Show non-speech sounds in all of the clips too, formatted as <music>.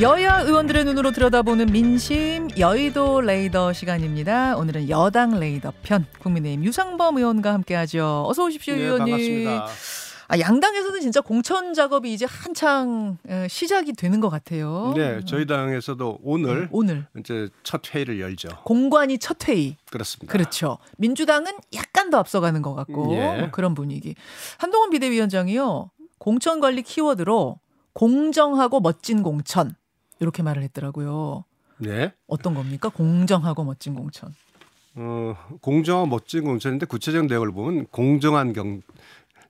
여야 의원들의 눈으로 들여다보는 민심 여의도 레이더 시간입니다. 오늘은 여당 레이더 편 국민의힘 유상범 의원과 함께하죠. 어서 오십시오, 네, 의원님. 반갑습니다. 아, 양당에서는 진짜 공천 작업이 이제 한창 어, 시작이 되는 것 같아요. 네, 저희 당에서도 오늘 네, 오늘 이제 첫 회의를 열죠. 공관이 첫 회의. 그렇습니다. 그렇죠. 민주당은 약간 더 앞서가는 것 같고 예. 뭐 그런 분위기. 한동훈 비대위원장이요 공천 관리 키워드로 공정하고 멋진 공천 이렇게 말을 했더라고요. 네. 어떤 겁니까? 공정하고 멋진 공천. 어, 공정한 멋진 공천인데 구체적 내용을 보면 공정한 경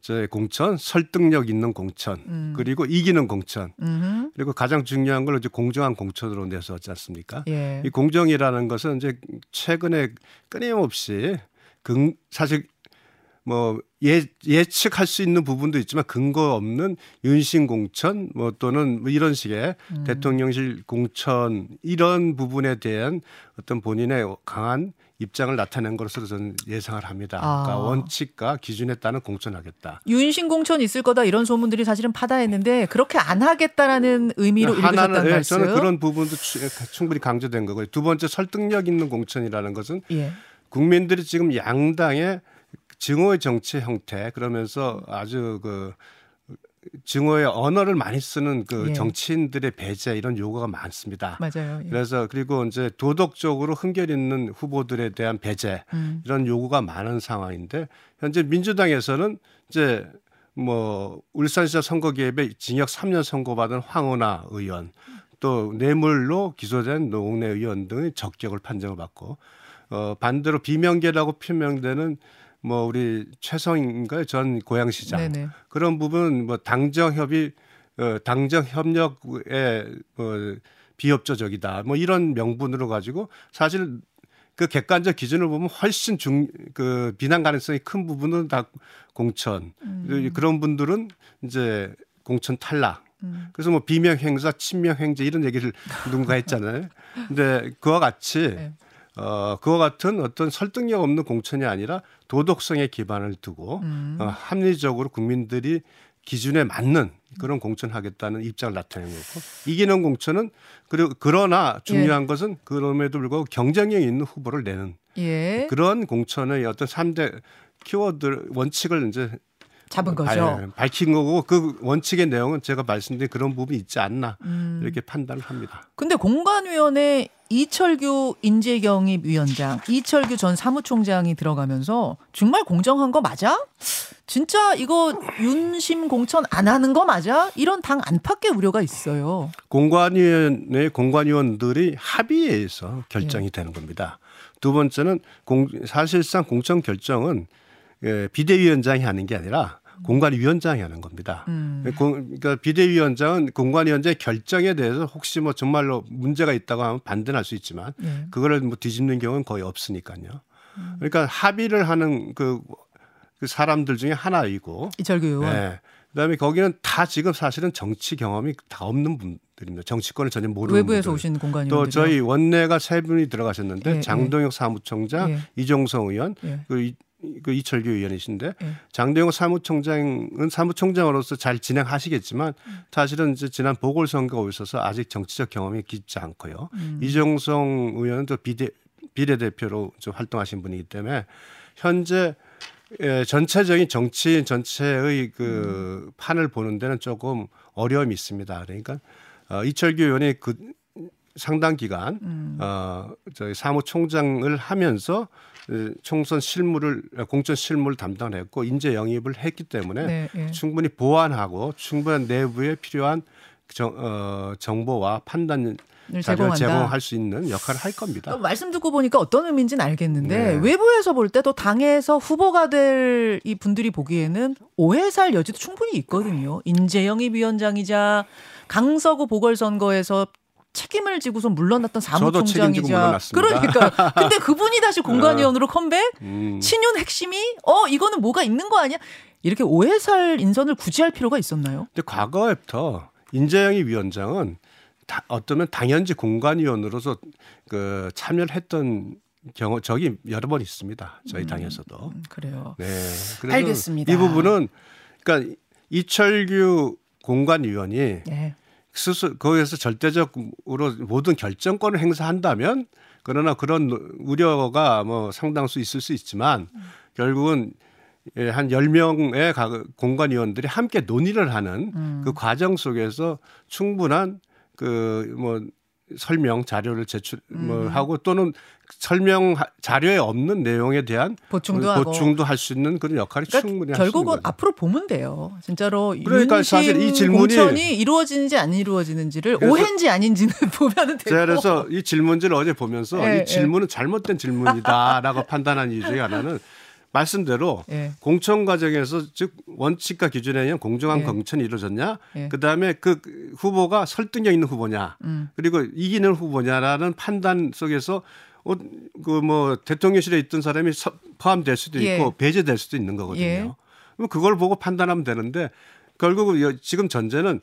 저의 공천, 설득력 있는 공천, 음. 그리고 이기는 공천, 음. 그리고 가장 중요한 걸 이제 공정한 공천으로 내세웠지 않습니까? 예. 이 공정이라는 것은 이제 최근에 끊임없이 근 사실 뭐 예, 예측할 수 있는 부분도 있지만 근거 없는 윤신 공천 뭐 또는 뭐 이런 식의 음. 대통령실 공천 이런 부분에 대한 어떤 본인의 강한 입장을 나타낸 것으로 저는 예상을 합니다. 아. 그러니까 원칙과 기준에 따른 공천하겠다. 윤신 공천 있을 거다 이런 소문들이 사실은 파다했는데 그렇게 안 하겠다라는 의미로 읽으셨다는 예, 말씀. 저는 그런 부분도 추- 충분히 강조된 거고요. 두 번째 설득력 있는 공천이라는 것은 예. 국민들이 지금 양당의 증오의 정치 형태 그러면서 아주 그 증오의 언어를 많이 쓰는 그 예. 정치인들의 배제 이런 요구가 많습니다. 맞아요. 예. 그래서 그리고 이제 도덕적으로 흠결 있는 후보들에 대한 배제 음. 이런 요구가 많은 상황인데 현재 민주당에서는 이제 뭐 울산시장 선거 개입에 징역 3년 선고받은 황운하 의원 또 뇌물로 기소된 노웅래 의원 등의 적격을 판정을 받고 어 반대로 비명계라고 표명되는 뭐 우리 최성인가요 전 고양시장 네네. 그런 부분 뭐 당정 협의 어, 당정 협력의 뭐 비협조적이다 뭐 이런 명분으로 가지고 사실 그 객관적 기준을 보면 훨씬 중 그 비난 가능성이 큰 부분은 다 공천 음. 그런 분들은 이제 공천 탈락 음. 그래서 뭐 비명 행사 친명 행제 이런 얘기를 누군가 했잖아요 근데 그와 같이 네. 어 그와 같은 어떤 설득력 없는 공천이 아니라 도덕성에 기반을 두고 음. 어, 합리적으로 국민들이 기준에 맞는 그런 공천하겠다는 입장을 나타낸 거고 이기는 공천은 그리고 그러나 중요한 예. 것은 그럼에도 불구하고 경쟁력 있는 후보를 내는 예. 그런 공천의 어떤 삼대 키워드 원칙을 이제 잡은 거죠. 발- 밝힌 거고 그 원칙의 내용은 제가 말씀드린 그런 부분이 있지 않나 음. 이렇게 판단을 합니다. 근데 공관위원회 이철규 인재경입 위원장, 이철규 전 사무총장이 들어가면서 정말 공정한 거 맞아? 진짜 이거 윤심 공천 안 하는 거 맞아? 이런 당 안팎의 우려가 있어요. 공관위원회 공관위원들이 합의에 의해서 예. 결정이 되는 겁니다. 두 번째는 공, 사실상 공천 결정은 예, 비대위원장이 하는 게 아니라 공관위원장이 하는 겁니다. 음. 공, 그러니까 비대위원장은 공관위원장의 결정에 대해서 혹시 뭐 정말로 문제가 있다고 하면 반대할 수 있지만 예. 그거를 뭐 뒤집는 경우는 거의 없으니까요. 그러니까 합의를 하는 그, 그 사람들 중에 하나이고 이철규 의원. 네. 그다음에 거기는 다 지금 사실은 정치 경험이 다 없는 분들입니다. 정치권을 전혀 모르는 외부에서 분들. 오신 공관위원들. 또 저희 원내가 세 분이 들어가셨는데 예, 장동혁 사무총장, 예. 이종성 의원, 예. 그, 이, 그 이철규 의원이신데 예. 장동혁 사무총장은 사무총장으로서 잘 진행하시겠지만 사실은 이제 지난 보궐선거가 오셔서 아직 정치적 경험이 깊지 않고요. 음. 이종성 의원은 또 비대 비례대표로 좀 활동하신 분이기 때문에 현재 예, 전체적인 정치인 전체의 그 판을 보는 데는 조금 어려움이 있습니다. 그러니까 어, 이철규 의원이 그 상당 기간 음. 어, 저희 사무총장을 하면서 어, 총선 실무를 공천 실무를 담당했고 인재 영입을 했기 때문에 네, 예. 충분히 보완하고 충분한 내부에 필요한 정, 어, 정보와 판단 제공한다. 제공할 수 있는 역할을 할 겁니다. 또 말씀 듣고 보니까 어떤 의미인지는 알겠는데 네. 외부에서 볼 때 또 당에서 후보가 될 이 분들이 보기에는 오해 살 여지도 충분히 있거든요. 인재영입 위원장이자 강서구 보궐선거에서 책임을 지고서 물러났던 사무총장이자. 그러니까 근데 그분이 다시 <laughs> 공관위원으로 컴백 음. 친윤 핵심이 어 이거는 뭐가 있는 거 아니야 이렇게 오해 살 인선을 굳이 할 필요가 있었나요? 근데 과거부터 인재영입 위원장은 다, 어쩌면 당연지 공관위원으로서 그 참여를 했던 경우 적이 여러 번 있습니다. 저희 당에서도. 음, 그래요. 네. 알겠습니다. 이 부분은 그러니까 이철규 공관위원이 네. 스스 거기에서 절대적으로 모든 결정권을 행사한다면 그러나 그런 우려가 뭐 상당수 있을 수 있지만 결국은 예, 한 10명의 공관위원들이 함께 논의를 하는 음. 그 과정 속에서 충분한 그 뭐 설명 자료를 제출 뭐 음. 하고 또는 설명 자료에 없는 내용에 대한 보충도 뭐 보충도 할 수 있는 그런 역할이 그러니까 충분히 결국은 앞으로 보면 돼요. 진짜로 그러니까 사실 이 질문이 이루어지는지 안 이루어지는지를 오해인지 아닌지는 <laughs> 보면은 되고. 그래서 이 질문지를 어제 보면서 네, 이 예. 질문은 네. 잘못된 질문이다라고 <laughs> 판단한 이유 중에 하나는 말씀대로 예. 공천 과정에서 즉 원칙과 기준에 의한 공정한 예. 공천이 이루어졌냐, 예. 그 다음에 그 후보가 설득력 있는 후보냐, 음. 그리고 이기는 후보냐라는 판단 속에서 어, 그뭐 대통령실에 있던 사람이 포함될 수도 예. 있고 배제될 수도 있는 거거든요. 예. 그럼 그걸 보고 판단하면 되는데 결국은 지금 전제는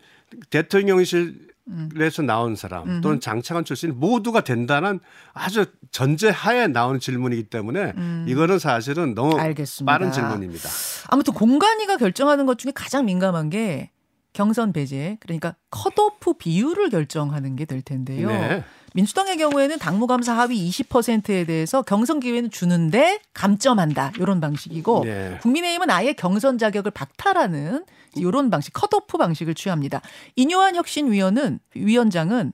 대통령실 에서 나온 사람 또는 장차관 출신 모두가 된다는 아주 전제하에 나오는 질문이기 때문에 음. 이거는 사실은 너무 알겠습니다. 빠른 질문입니다. 아무튼 공간위가 결정하는 것 중에 가장 민감한 게 경선 배제 그러니까 컷오프 비율을 결정하는 게 될 텐데요. 네. 민주당의 경우에는 당무감사 하위 20%에 대해서 경선 기회는 주는데 감점한다 이런 방식이고 네. 국민의힘은 아예 경선 자격을 박탈하는 이런 방식 컷오프 방식을 취합니다. 인요한 혁신위원은 위원장은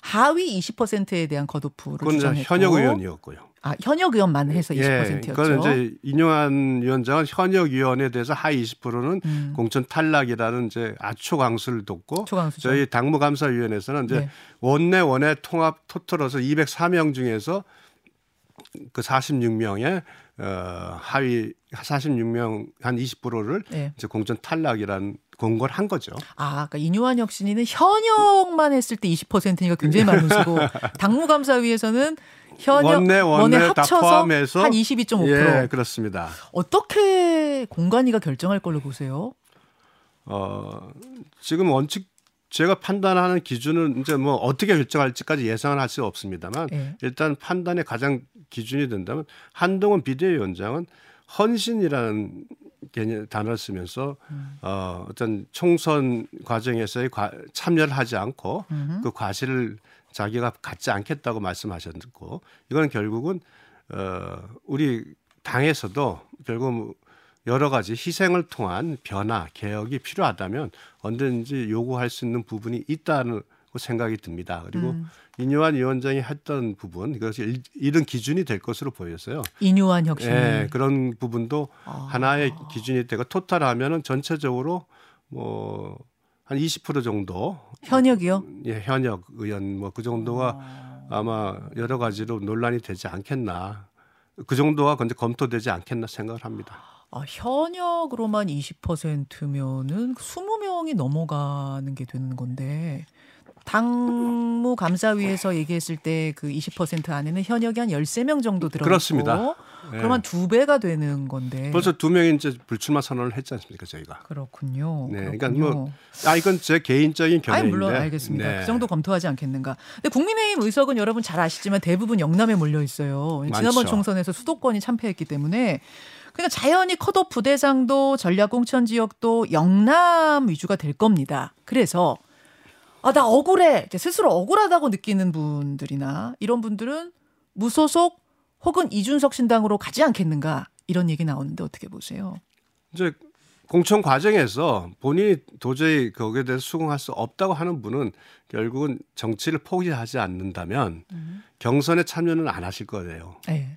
하위 20%에 대한 컷오프를 주장했고 현역 의원이었고요. 아, 현역 의원만 해서 20%였죠. 예, 그건 이제 인용한 위원장은 현역 의원에 대해서 하위 20%는 음. 공천 탈락이라는 이제 아초 강수를 뒀고 초강수죠. 저희 당무감사위원회에서는 이제 네. 원내 원외 통합 토탈로서 204명 중에서 그 46명의 어 하위 46명 한 20%를 네. 이제 공천 탈락이라는 공고를 한 거죠. 아, 그러니까 인유한 혁신이는 현역만 했을 때 20%니까 굉장히 많은 수고 <laughs> 당무감사위에서는 현역 원내 원내, 원내 합쳐서 한 22.5%. 예, 그렇습니다. 어떻게 공간위가 결정할 걸로 보세요? 어, 지금 원칙 제가 판단하는 기준은 이제 뭐 어떻게 결정할지까지 예상을 할 수 없습니다만 예. 일단 판단의 가장 기준이 된다면 한동훈 비대위원장은 헌신이라는 개념 단어를 쓰면서 음. 어, 어떤 총선 과정에서의 과, 참여를 하지 않고 음흠. 그 과실을 자기가 갖지 않겠다고 말씀하셨고 이건 결국은 어 우리 당에서도 결국 여러 가지 희생을 통한 변화 개혁이 필요하다면 언제든지 요구할 수 있는 부분이 있다는 생각이 듭니다. 그리고 음. 이뇨한 위원장이 했던 부분 이것이 이런 기준이 될 것으로 보였어요. 이뇨한 혁신. 예, 그런 부분도 아. 하나의 기준이 되고 토탈하면은 전체적으로 뭐 한 20% 정도 현역이요? 예, 현역 의원 뭐 그 정도가 아. 마 여러 가지로 논란이 되지 않겠나. 그 정도가 근데 검토되지 않겠나 생각을 합니다. 아, 현역으로만 20%면은 20명이 넘어가는 게 되는 건데 당무 감사위에서 얘기했을 때 그 20% 안에는 현역이 한 13명 정도 들어 그렇습니다. 네. 그러면 두 배가 되는 건데. 벌써 두 명이 이제 불출마 선언을 했지 않습니까, 저희가. 그렇군요. 네. 그러니까 뭐, 아, 이건 제 개인적인 견해인데. 아니, 물론 알겠습니다. 네. 그 정도 검토하지 않겠는가. 근데 국민의힘 의석은 여러분 잘 아시지만 대부분 영남에 몰려 있어요. 많죠. 지난번 총선에서 수도권이 참패했기 때문에 그러니까 자연히 컷오프 대상도 전략 공천 지역도 영남 위주가 될 겁니다. 그래서 아, 나 억울해. 스스로 억울하다고 느끼는 분들이나 이런 분들은 무소속 혹은 이준석 신당으로 가지 않겠는가 이런 얘기 나오는데 어떻게 보세요? 이제 공천 과정에서 본인이 도저히 거기에 대해서 수긍할 수 없다고 하는 분은 결국은 정치를 포기하지 않는다면 음. 경선에 참여는 안 하실 거예요. 네.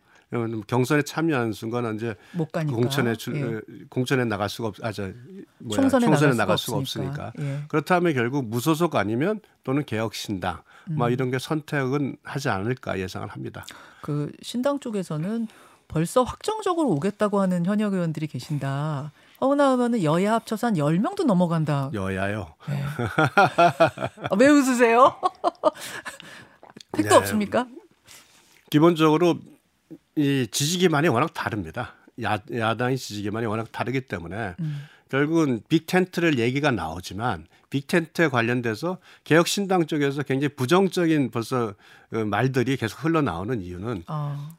경선에 참여하는 순간은 이제 공천에 출, 예. 공천에 나갈 수가 없, 아저 총선에, 총선에 나갈, 수가 없으니까. 없으니까. 예. 그렇다면 결국 무소속 아니면 또는 개혁 신당 음. 뭐 이런 게 선택은 하지 않을까 예상을 합니다. 그 신당 쪽에서는 벌써 확정적으로 오겠다고 하는 현역 의원들이 계신다. 어나 하면은 여야 합쳐서 한 10명도 넘어간다. 여야요. 네. 아, 왜 웃으세요? <laughs> 택도 네. 없습니까? 기본적으로 이 지지 기반이 워낙 다릅니다. 야, 야당의 지지 기반이 워낙 다르기 때문에 음. 결국은 빅텐트를 얘기가 나오지만 빅텐트에 관련돼서 개혁신당 쪽에서 굉장히 부정적인 벌써 그 말들이 계속 흘러나오는 이유는 어.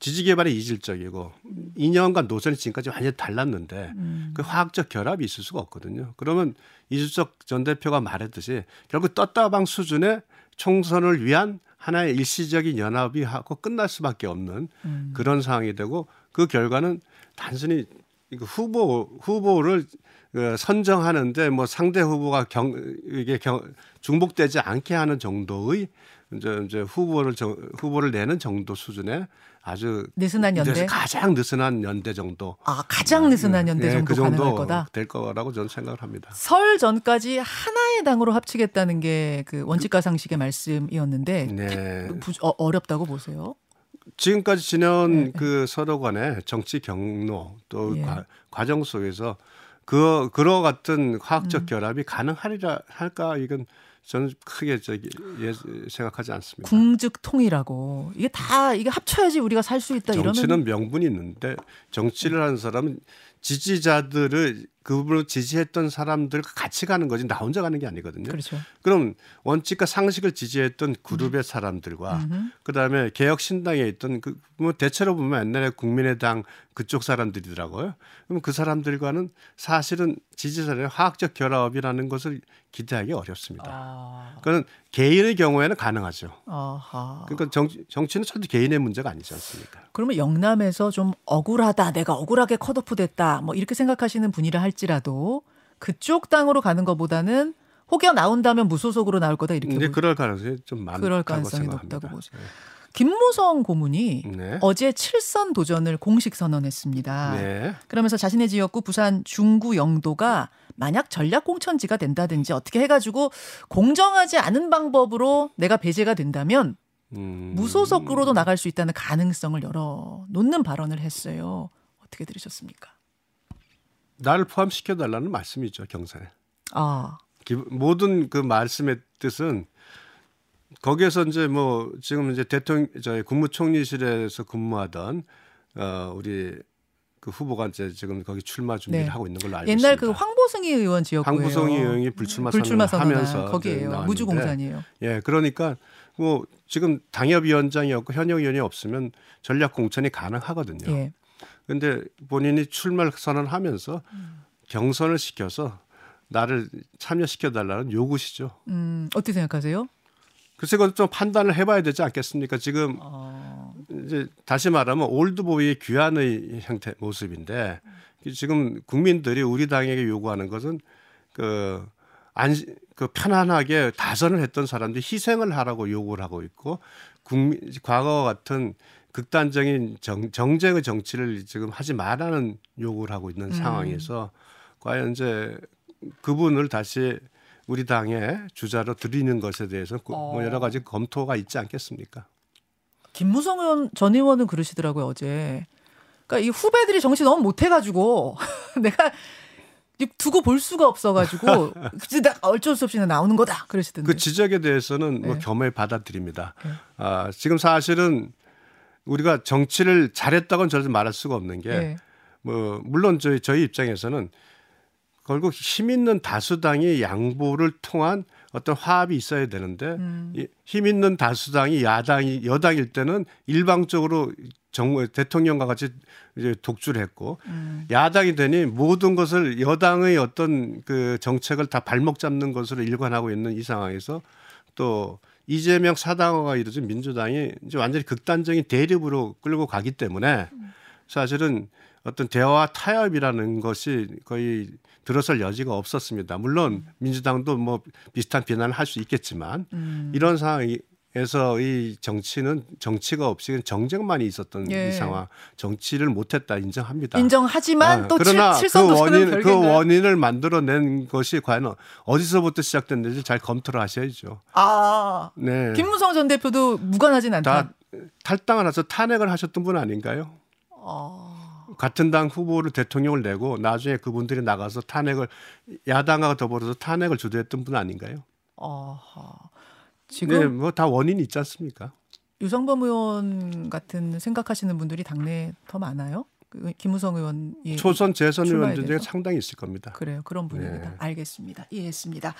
지지 개발이 이질적이고 이념과 노선이 지금까지 완전히 달랐는데 음. 그 화학적 결합이 있을 수가 없거든요. 그러면 이준석 전 대표가 말했듯이 결국 떴다방 수준의 총선을 위한 하나의 일시적인 연합이 하고 끝날 수밖에 없는 음. 그런 상황이 되고 그 결과는 단순히 후보 후보를 어, 선정하는데 뭐 상대 후보가 경 이게 경, 중복되지 않게 하는 정도의 이제, 이제 후보를 정, 후보를 내는 정도 수준의 아주 느슨한 연대. 가장 느슨한 연대 정도. 아 가장 느슨한 연대 예, 정도, 그 정도 가능할 거다. 될 거라고 저는 생각을 합니다. 설 전까지 하나의 당으로 합치겠다는 게 그 원칙과 상식의 말씀이었는데 네. 부, 어, 어렵다고 보세요. 지금까지 지난 네. 그 서로 간의 정치 경로 또 예. 과, 과정 속에서 그 그러 같은 화학적 음. 결합이 가능하리라 할까 이건 저는 크게 저기 예, 생각하지 않습니다. 궁즉통이라고 이게 다 이게 합쳐야지 우리가 살 수 있다 이러면 정치는 명분이 있는데 정치를 하는 사람은 지지자들을 그분을 지지했던 사람들과 같이 가는 거지 나 혼자 가는 게 아니거든요. 그렇죠. 그럼 원칙과 상식을 지지했던 그룹의 사람들과 음흠. 그다음에 개혁 신당에 있던 그뭐 대체로 보면 옛날에 국민의당 그쪽 사람들이더라고요. 그럼 그 사람들과는 사실은 지지자의 화학적 결합이라는 것을 기대하기 어렵습니다. 아, 그건 개인의 경우에는 가능하죠. 아하. 그러니까 정치, 정치는 절대 개인의 문제가 아니지 않습니까? 그러면 영남에서 좀 억울하다, 내가 억울하게 컷오프 됐다, 뭐 이렇게 생각하시는 분이라 할지라도 그쪽 당으로 가는 것보다는 혹여 나온다면 무소속으로 나올 거다 이렇게 이제 보- 그럴 가능성이 좀 많다고 그럴 가능성이 생각합니다. 높다고 보세요. 김무성 고문이 네. 어제 칠선 도전을 공식 선언했습니다. 네. 그러면서 자신의 지역구 부산 중구 영도가 만약 전략 공천지가 된다든지 어떻게 해가지고 공정하지 않은 방법으로 내가 배제가 된다면 음. 무소속으로도 나갈 수 있다는 가능성을 열어 놓는 발언을 했어요. 어떻게 들으셨습니까? 나를 포함시켜 달라는 말씀이죠 경선에. 아, 기- 모든 그 말씀의 뜻은 거기에서 이제 뭐 지금 이제 대통령 저희 국무총리실에서 근무하던 어 우리 그 후보가 이제 지금 거기 출마 준비를 네. 하고 있는 걸로 알고 옛날 있습니다. 그 황보승희 의원 지역구예요. 황부성이 의원이 불출마, 불출마 선언을 선언한 하면서 거기에요. 무주공산이에요. 예, 그러니까 뭐 지금 당협위원장이었고 현역 의원이 없으면 전략 공천이 가능하거든요. 예. 근데 본인이 출마 선언하면서 음. 경선을 시켜서 나를 참여시켜 달라는 요구시죠. 음, 어떻게 생각하세요? 글쎄 그건 좀 판단을 해봐야 되지 않겠습니까? 지금 어, 이제 다시 말하면 올드보이의 귀환의 형태 모습인데 지금 국민들이 우리 당에게 요구하는 것은 그 안, 그 편안하게 다선을 했던 사람들이 희생을 하라고 요구를 하고 있고 국민 과거와 같은 극단적인 정, 정쟁의 정치를 지금 하지 말라는 요구를 하고 있는 음. 상황에서 과연 이제 그분을 다시 우리 당의 주자로 들이는 것에 대해서 그뭐 어. 여러 가지 검토가 있지 않겠습니까? 김무성 의원 전 의원은 그러시더라고요 어제. 그러니까 이 후배들이 정치 너무 못해가지고 <laughs> 내가 두고 볼 수가 없어가지고 <laughs> 그냥 어쩔 수 없이 나오는 거다 그러시던데. 그 지적에 대해서는 뭐 네. 겸허히 받아들입니다. 네. 아, 지금 사실은 우리가 정치를 잘했다고는 절대 말할 수가 없는 게 예. 뭐 물론 저희 저희 입장에서는 결국 힘 있는 다수당이 양보를 통한 어떤 화합이 있어야 되는데 음. 이힘 있는 다수당이 야당이 여당일 때는 일방적으로 정부 대통령과 같이 이제 독주를 했고 음. 야당이 되니 모든 것을 여당의 어떤 그 정책을 다 발목 잡는 것으로 일관하고 있는 이 상황에서 또 이재명 사당화가 이루어진 민주당이 이제 완전히 극단적인 대립으로 끌고 가기 때문에 사실은 어떤 대화 타협이라는 것이 거의 들어설 여지가 없었습니다. 물론 민주당도 뭐 비슷한 비난을 할 수 있겠지만 음. 이런 상황에서 이 정치는 정치가 없이 정쟁만이 있었던 예. 이 상황, 정치를 못했다 인정합니다. 인정하지만 아, 또 그러나 칠, 그 원인 그 별개인가요? 원인을 만들어낸 것이 과연 어디서부터 시작됐는지 잘 검토를 하셔야죠. 아 네, 김무성 전 대표도 무관하진 않다. 다 탈당을 해서 탄핵을 하셨던 분 아닌가요? 어. 같은 당 후보를 대통령을 내고 나중에 그분들이 나가서 탄핵을 야당과 더불어서 탄핵을 주도했던 분 아닌가요? 어허. 네, 지금 뭐다 원인이 있지 않습니까? 유성범 의원 같은 생각하시는 분들이 당내에 더 많아요? 그 김우성 의원이 초선 재선 중에 대해서? 상당히 있을 겁니다. 그래요. 그런 분입니다. 네. 알겠습니다. 이해했습니다.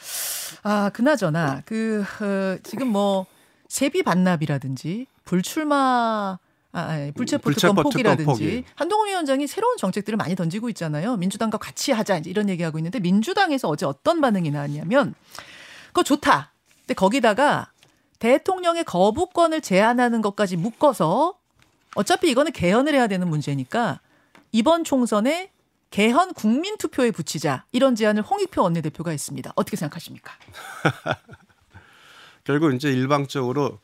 아, 그나저나 그 어, 지금 뭐 세비 반납이라든지 불출마 아, 아니, 불체포 불체포 특권 포기라든지 포기. 한동훈 위원장이 새로운 정책들을 많이 던지고 있잖아요. 민주당과 같이 하자 이제 이런 얘기하고 있는데 민주당에서 어제 어떤 반응이 나왔냐면 그거 좋다. 근데 거기다가 대통령의 거부권을 제한하는 것까지 묶어서 어차피 이거는 개헌을 해야 되는 문제니까 이번 총선에 개헌 국민 투표에 붙이자 이런 제안을 홍익표 원내대표가 했습니다. 어떻게 생각하십니까? <laughs> 결국 이제 일방적으로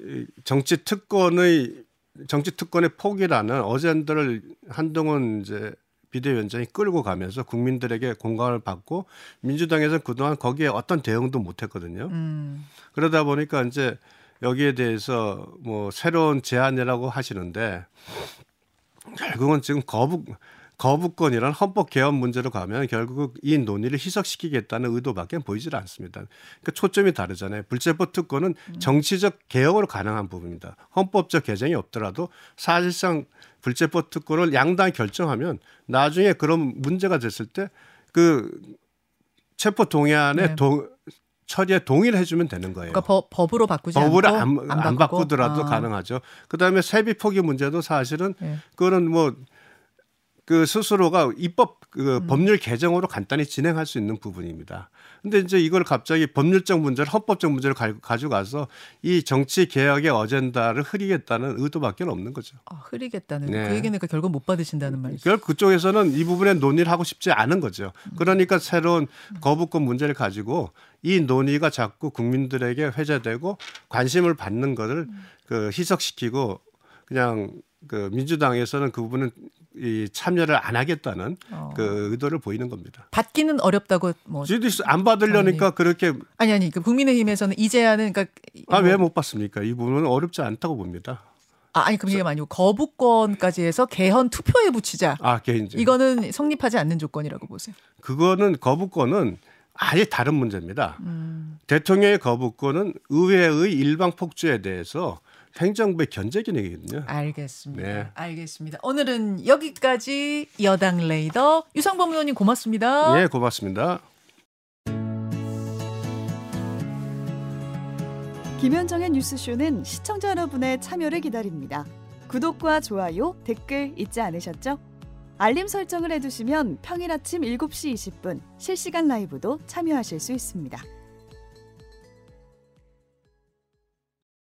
이 정치 특권의 정치 특권의 포기라는 어젠더를 한동훈 이제 비대위원장이 끌고 가면서 국민들에게 공감을 받고 민주당에서 그동안 거기에 어떤 대응도 못했거든요. 음, 그러다 보니까 이제 여기에 대해서 뭐 새로운 제안이라고 하시는데 결국은 지금 거부 거부권이란 헌법 개헌 문제로 가면 결국 이 논의를 희석시키겠다는 의도밖에 보이질 않습니다. 그러니까 초점이 다르잖아요. 불체포 특권은 정치적 개혁으로 가능한 부분입니다. 헌법적 개정이 없더라도 사실상 불체포 특권을 양당이 결정하면 나중에 그런 문제가 됐을 때 그 체포 동의안에 네. 동, 처리에 동의를 해주면 되는 거예요. 그러니까 법, 법으로 바꾸지 않고 안, 안, 바꾸고? 바꾸더라도 아, 가능하죠. 그다음에 세비 포기 문제도 사실은 네. 그거는 뭐 그 스스로가 입법 그 음. 법률 개정으로 간단히 진행할 수 있는 부분입니다. 근데 이제 이걸 갑자기 법률적 문제를 헌법적 문제를 가- 가져가서 이 정치 개혁의 어젠다를 흐리겠다는 의도밖에 없는 거죠. 아, 흐리겠다는 네. 그 얘기는 그 결국 못 받으신다는 말이죠. 결국 그쪽에서는 이 부분에 논의를 하고 싶지 않은 거죠. 음. 그러니까 새로운 거부권 문제를 가지고 이 논의가 자꾸 국민들에게 회자되고 관심을 받는 것을 음. 그 희석시키고 그냥 그 민주당에서는 그 부분은 이 참여를 안 하겠다는 어. 그 의도를 보이는 겁니다. 받기는 어렵다고 뭐 안 받으려니까 그렇게 아니 아니 그 국민의힘에서는 이 제안은 그러니까 아 뭐- 왜못 받습니까? 이 부분은 어렵지 않다고 봅니다. 아, 아니 그게 아니고 거부권까지 해서 개헌 투표에 붙이자. 아 개인적 이거는 성립하지 않는 조건이라고 보세요. 그거는 거부권은 아예 다른 문제입니다. 음. 대통령의 거부권은 의회의 일방 폭주에 대해서 행정부의 견제 기능이거든요. 알겠습니다. 네. 알겠습니다. 오늘은 여기까지 여당 레이더 유상범 의원님 고맙습니다. 예, 고맙습니다. 김현정의 뉴스쇼는 시청자 여러분의 참여를 기다립니다. 구독과 좋아요, 댓글 잊지 않으셨죠? 알림 설정을 해두시면 평일 아침 7시 20분 실시간 라이브도 참여하실 수 있습니다.